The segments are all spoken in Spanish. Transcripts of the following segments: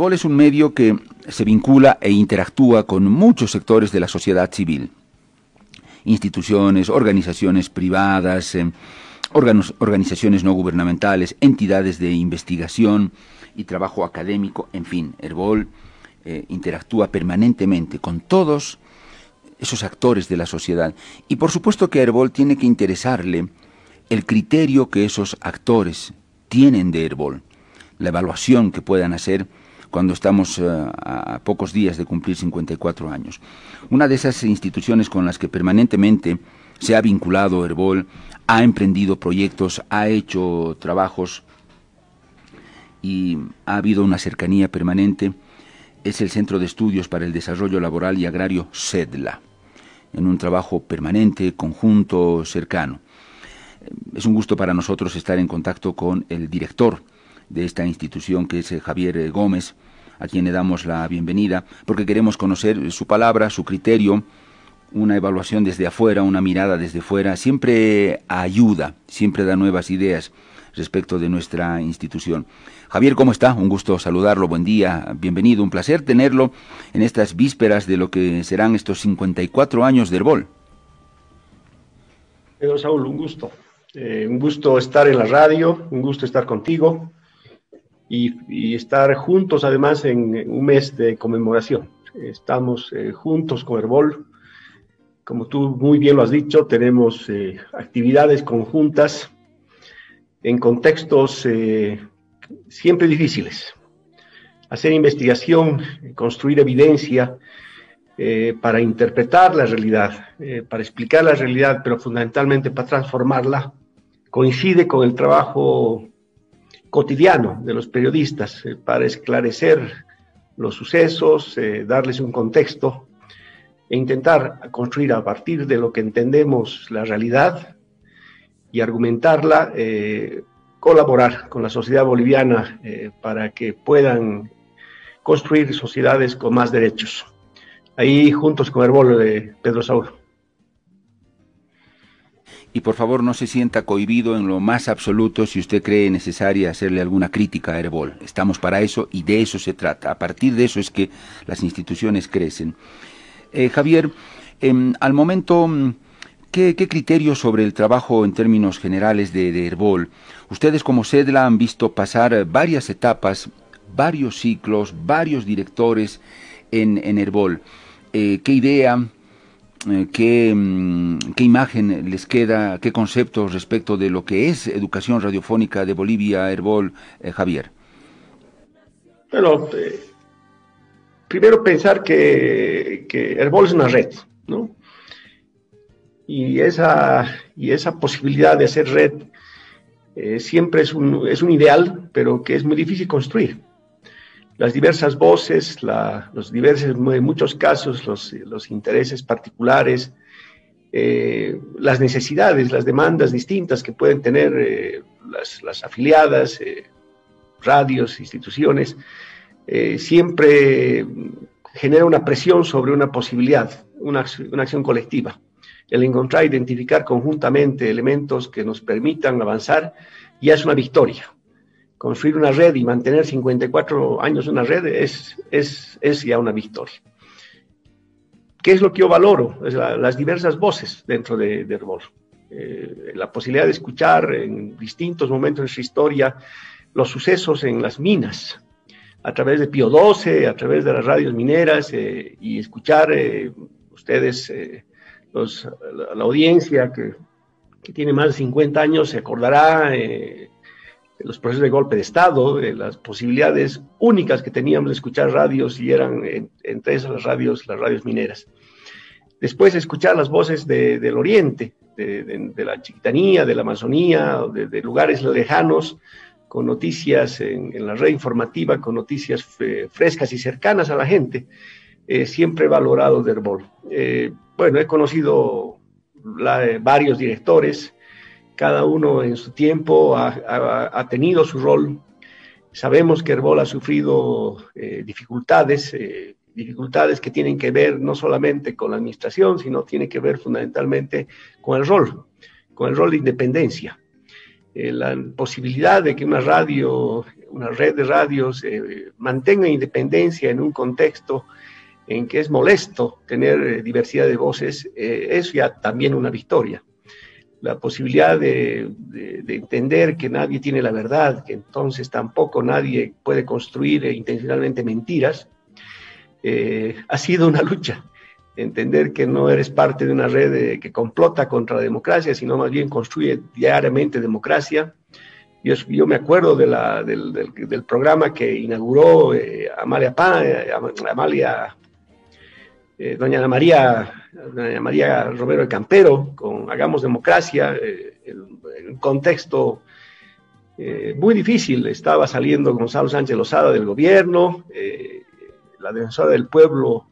Herbol es un medio que se vincula e interactúa con muchos sectores de la sociedad civil, instituciones, organizaciones privadas, eh, organizaciones no gubernamentales, entidades de investigación y trabajo académico, en fin, Herbol eh, interactúa permanentemente con todos esos actores de la sociedad. Y por supuesto que a Herbol tiene que interesarle el criterio que esos actores tienen de Herbol, la evaluación que puedan hacer cuando estamos eh, a pocos días de cumplir 54 años. Una de esas instituciones con las que permanentemente se ha vinculado Herbol, ha emprendido proyectos, ha hecho trabajos y ha habido una cercanía permanente, es el Centro de Estudios para el Desarrollo Laboral y Agrario CEDLA, en un trabajo permanente, conjunto, cercano. Es un gusto para nosotros estar en contacto con el director de esta institución, que es eh, Javier eh, Gómez, a quien le damos la bienvenida, porque queremos conocer su palabra, su criterio, una evaluación desde afuera, una mirada desde fuera, siempre ayuda, siempre da nuevas ideas respecto de nuestra institución. Javier, ¿cómo está? Un gusto saludarlo, buen día, bienvenido, un placer tenerlo en estas vísperas de lo que serán estos 54 años de Herbol. Pedro Saúl, un gusto. Eh, un gusto estar en la radio, un gusto estar contigo y, estar juntos además en un mes de conmemoración. Estamos eh, juntos con Herbol. Como tú muy bien lo has dicho, tenemos eh, actividades conjuntas en contextos eh, siempre difíciles. Hacer investigación, construir evidencia para interpretar la realidad, para explicar la realidad, pero fundamentalmente para transformarla, coincide con el trabajo cotidiano de los periodistas eh, para esclarecer los sucesos, eh, darles un contexto e intentar construir a partir de lo que entendemos la realidad y argumentarla, eh, colaborar con la sociedad boliviana para que puedan construir sociedades con más derechos. Ahí juntos con Herbol de Pedro Saúl y por favor no se sienta cohibido en lo más absoluto si usted cree necesaria hacerle alguna crítica a Herbol. Estamos para eso y de eso se trata. A partir de eso es que las instituciones crecen. Eh, Javier, em, al momento, mm, ¿qué, criterios sobre el trabajo en términos generales de, de Herbol? Ustedes como CEDLA han visto pasar varias etapas, varios ciclos, varios directores en, en Herbol. Eh, ¿Qué idea? Eh, mm, qué, imagen les queda, qué conceptos respecto de lo que es educación radiofónica de Bolivia, Herbol, eh, Javier. Bueno, eh, primero pensar que, que Herbol es una red, ¿no? Y esa, y esa posibilidad de hacer red siempre es un, es un ideal, pero que es muy difícil construir las diversas voces, los diversos, en muchos casos, los, intereses particulares, eh, las necesidades, las demandas distintas que pueden tener eh, las, afiliadas, eh, radios, instituciones, siempre genera una presión sobre una posibilidad, una, una acción colectiva. El encontrar, identificar conjuntamente elementos que nos permitan avanzar ya es una victoria construir una red y mantener 54 años una red es, es, es ya una victoria. ¿Qué es lo que yo valoro? Es las diversas voces dentro de, de Herbol. Eh, la posibilidad de escuchar en distintos momentos de su historia los sucesos en las minas, a través de Pío XII, a través de las radios mineras, eh, y escuchar eh, ustedes, los, la, audiencia que, que, tiene más de 50 años, se acordará los procesos de golpe de Estado, las posibilidades únicas que teníamos de escuchar radios y eran entre esas las radios, las radios mineras. Después escuchar las voces del oriente, de, la chiquitanía, de la Amazonía, de, lugares lejanos, con noticias en, la red informativa, con noticias eh, frescas y cercanas a la gente, eh, siempre valorado de Herbol. Eh, bueno, he conocido varios directores, cada uno en su tiempo ha, tenido su rol. Sabemos que Herbol ha sufrido eh, dificultades, eh, dificultades que tienen que ver no solamente con la administración, sino tiene que ver fundamentalmente con el rol, con el rol de independencia. eh, la posibilidad de que una radio, una red de radios mantenga independencia en un contexto en que es molesto tener diversidad de voces, es ya también una victoria. La posibilidad de, entender que nadie tiene la verdad, que entonces tampoco nadie puede construir intencionalmente mentiras, ha sido una lucha entender que no eres parte de una red que complota contra la democracia, sino más bien construye diariamente democracia. Yo, yo me acuerdo del, del, programa que inauguró eh, Amalia Pá, eh, Amalia, eh, doña Ana María, María Romero de Campero, con Hagamos Democracia, en un contexto muy difícil. Estaba saliendo Gonzalo Sánchez Lozada del gobierno, la defensora del pueblo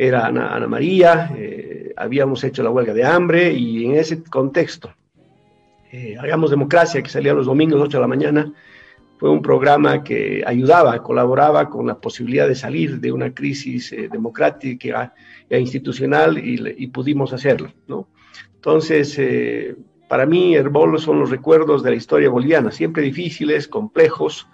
era Ana, María, eh, habíamos hecho la huelga de hambre y en ese contexto, eh, Hagamos Democracia, que salía los domingos 8 de la mañana, fue un programa que ayudaba, colaboraba con la posibilidad de salir de una crisis eh, democrática e institucional y, pudimos hacerlo. ¿no? Entonces, para mí, Herbol son los recuerdos de la historia boliviana, siempre difíciles, complejos,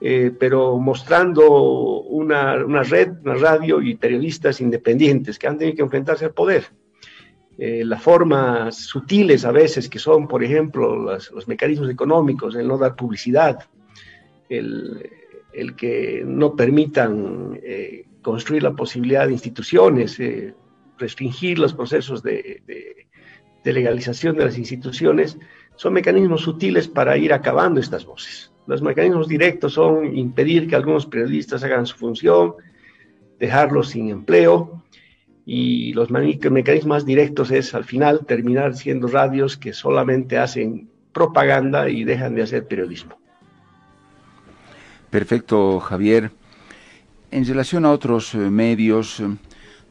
eh, pero mostrando una, red, una radio y periodistas independientes que han tenido que enfrentarse al poder. Eh, las formas sutiles a veces que son, por ejemplo, los mecanismos económicos, el no dar publicidad, el, que no permitan eh, construir la posibilidad de instituciones, restringir los procesos de, de legalización de las instituciones, son mecanismos sutiles para ir acabando estas voces. Los mecanismos directos son impedir que algunos periodistas hagan su función, dejarlos sin empleo, y los mecanismos directos es al final terminar siendo radios que solamente hacen propaganda y dejan de hacer periodismo. Perfecto, Javier. En relación a otros eh, medios, eh,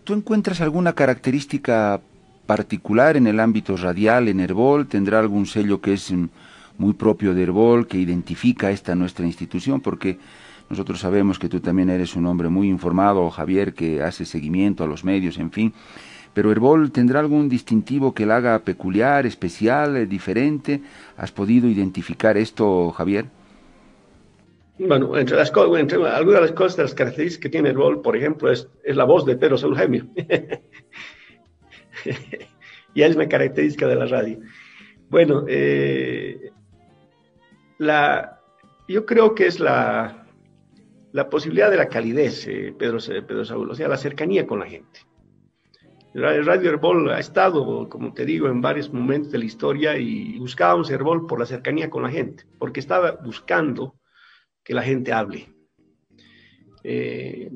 ¿tú encuentras alguna característica particular en el ámbito radial en Herbol? ¿Tendrá algún sello que es mm, muy propio de Herbol, que identifica esta nuestra institución, porque nosotros sabemos que tú también eres un hombre muy informado, Javier, que hace seguimiento a los medios, en fin. Pero Herbol tendrá algún distintivo que la haga peculiar, especial, eh, diferente. ¿Has podido identificar esto, Javier? Bueno, entre, las, entre algunas de las cosas, las características que tiene Herbol, por ejemplo, es, es la voz de Pedro Saulgemio. y es una característica de la radio. Bueno, eh, la, yo creo que es la, la posibilidad de la calidez, eh, Pedro, Pedro Saúl, o sea, la cercanía con la gente. Radio Herbol ha estado, como te digo, en varios momentos de la historia y buscábamos Herbol por la cercanía con la gente, porque estaba buscando que la gente hable. Eh,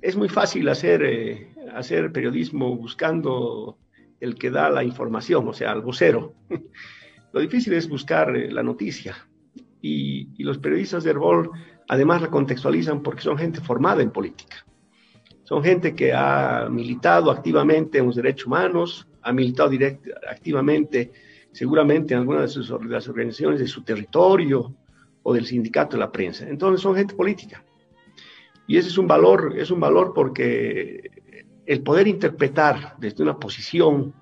es muy fácil hacer, eh, hacer periodismo buscando el que da la información, o sea, al vocero. Lo difícil es buscar la noticia, y, los periodistas de Herbol además la contextualizan porque son gente formada en política. Son gente que ha militado activamente en los derechos humanos, ha militado activamente seguramente en algunas de, sus, las organizaciones de su territorio o del sindicato de la prensa. Entonces son gente política. Y ese es un valor, es un valor porque el poder interpretar desde una posición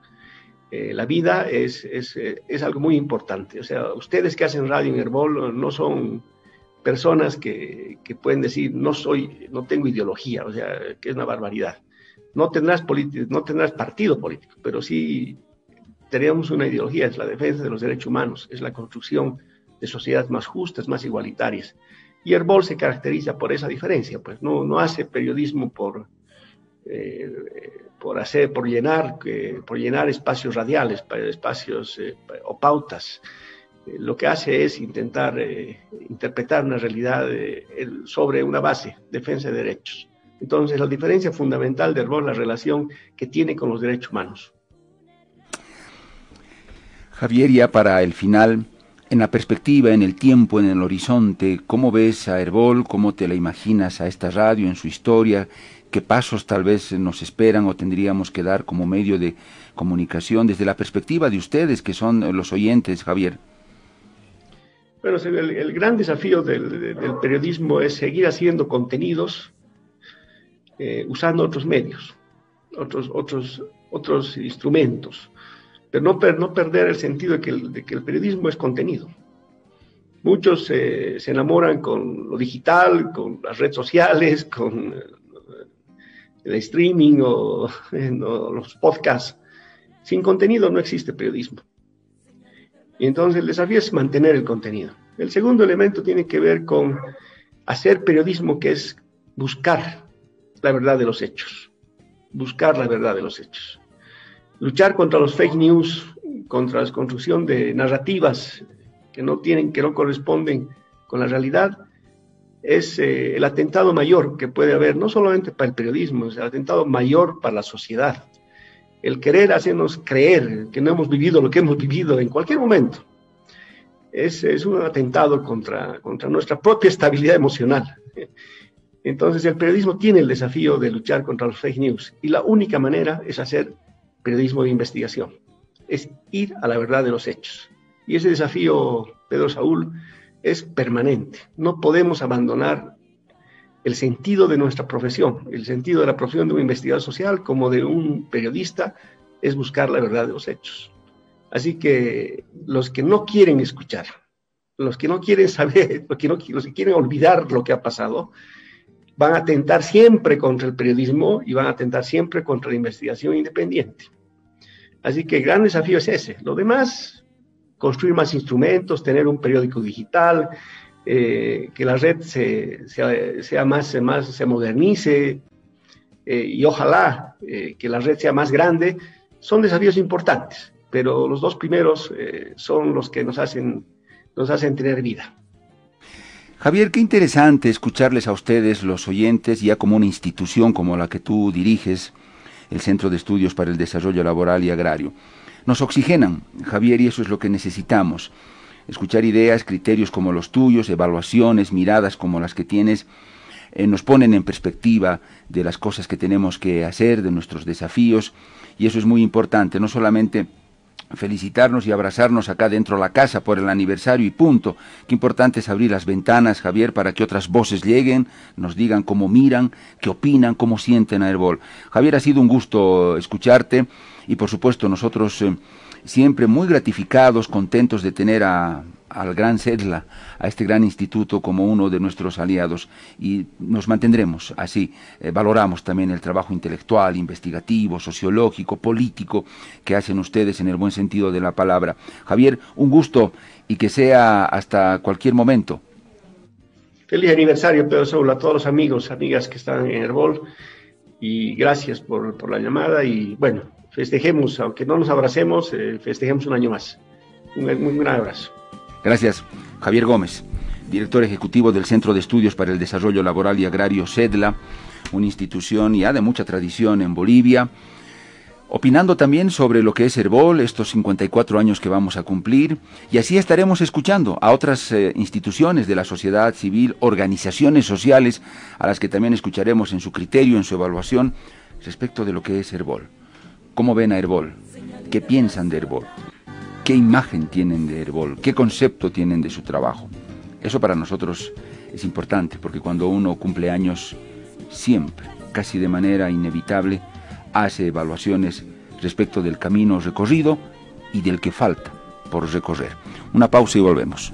eh, la vida es, es, es, algo muy importante. O sea, ustedes que hacen radio en Herbol no son personas que, que, pueden decir, no soy, no tengo ideología, o sea, que es una barbaridad. No tendrás, no tendrás partido político, pero sí tenemos una ideología, es la defensa de los derechos humanos, es la construcción de sociedades más justas, más igualitarias. Y Herbol se caracteriza por esa diferencia, pues no, no hace periodismo por... Eh, por hacer, por llenar, por llenar espacios radiales, espacios eh, o pautas. Eh, lo que hace es intentar eh, interpretar una realidad sobre una base, defensa de derechos. Entonces, la diferencia fundamental de Herbol es la relación que tiene con los derechos humanos. Javier, ya para el final, en la perspectiva, en el tiempo, en el horizonte, ¿cómo ves a Herbol? ¿Cómo te la imaginas a esta radio en su historia? qué pasos tal vez nos esperan o tendríamos que dar como medio de comunicación desde la perspectiva de ustedes, que son los oyentes, Javier. Bueno, el, gran desafío del, periodismo es seguir haciendo contenidos eh, usando otros medios, otros, otros, otros instrumentos, pero no, no perder el sentido de que el, periodismo es contenido. Muchos se enamoran con lo digital, con las redes sociales, con el streaming o, los podcasts. Sin contenido no existe periodismo. Y entonces el desafío es mantener el contenido. El segundo elemento tiene que ver con hacer periodismo que es buscar la verdad de los hechos. Buscar la verdad de los hechos. Luchar contra los fake news, contra la construcción de narrativas que no tienen, que no corresponden con la realidad, es eh, el atentado mayor que puede haber, no solamente para el periodismo, es el atentado mayor para la sociedad. El querer hacernos creer que no hemos vivido lo que hemos vivido en cualquier momento. Es, es un atentado contra, contra nuestra propia estabilidad emocional. Entonces el periodismo tiene el desafío de luchar contra los fake news y la única manera es hacer periodismo de investigación, es ir a la verdad de los hechos. Y ese desafío, Pedro Saúl, es permanente. No podemos abandonar el sentido de nuestra profesión. El sentido de la profesión de un investigador social como de un periodista es buscar la verdad de los hechos. Así que los que no quieren escuchar, los que no quieren saber, los que, no, quieren olvidar lo que ha pasado, van a atentar siempre contra el periodismo y van a atentar siempre contra la investigación independiente. Así que el gran desafío es ese. Lo demás construir más instrumentos, tener un periódico digital, eh, que la red se, sea, más, se modernice eh, y ojalá eh, que la red sea más grande, son desafíos importantes, pero los dos primeros son los que nos hacen, nos hacen tener vida. Javier, qué interesante escucharles a ustedes, los oyentes, ya como una institución como la que tú diriges, el Centro de Estudios para el Desarrollo Laboral y Agrario nos oxigenan, Javier, y eso es lo que necesitamos. Escuchar ideas, criterios como los tuyos, evaluaciones, miradas como las que tienes, eh, nos ponen en perspectiva de las cosas que tenemos que hacer, de nuestros desafíos, y eso es muy importante, no solamente felicitarnos y abrazarnos acá dentro de la casa por el aniversario y punto. Qué importante es abrir las ventanas, Javier, para que otras voces lleguen, nos digan cómo miran, qué opinan, cómo sienten a Herbol. Javier, ha sido un gusto escucharte y por supuesto nosotros eh, siempre muy gratificados, contentos de tener a, al gran CEDLA, a este gran instituto como uno de nuestros aliados y nos mantendremos así. Eh, valoramos también el trabajo intelectual, investigativo, sociológico, político que hacen ustedes en el buen sentido de la palabra. Javier, un gusto y que sea hasta cualquier momento. Feliz aniversario, Pedro Saúl, a todos los amigos, amigas que están en Herbol y gracias por, por la llamada y bueno, festejemos, aunque no nos abracemos, eh, festejemos un año más. Un, un gran abrazo. Gracias. Javier Gómez, director ejecutivo del Centro de Estudios para el Desarrollo Laboral y Agrario CEDLA, una institución ya de mucha tradición en Bolivia, opinando también sobre lo que es Herbol, estos 54 años que vamos a cumplir, y así estaremos escuchando a otras eh, instituciones de la sociedad civil, organizaciones sociales, a las que también escucharemos en su criterio, en su evaluación, respecto de lo que es Herbol. ¿Cómo ven a Herbol? ¿Qué piensan de Herbol? ¿Qué imagen tienen de Herbol? ¿Qué concepto tienen de su trabajo? Eso para nosotros es importante porque cuando uno cumple años, siempre, casi de manera inevitable, hace evaluaciones respecto del camino recorrido y del que falta por recorrer. Una pausa y volvemos.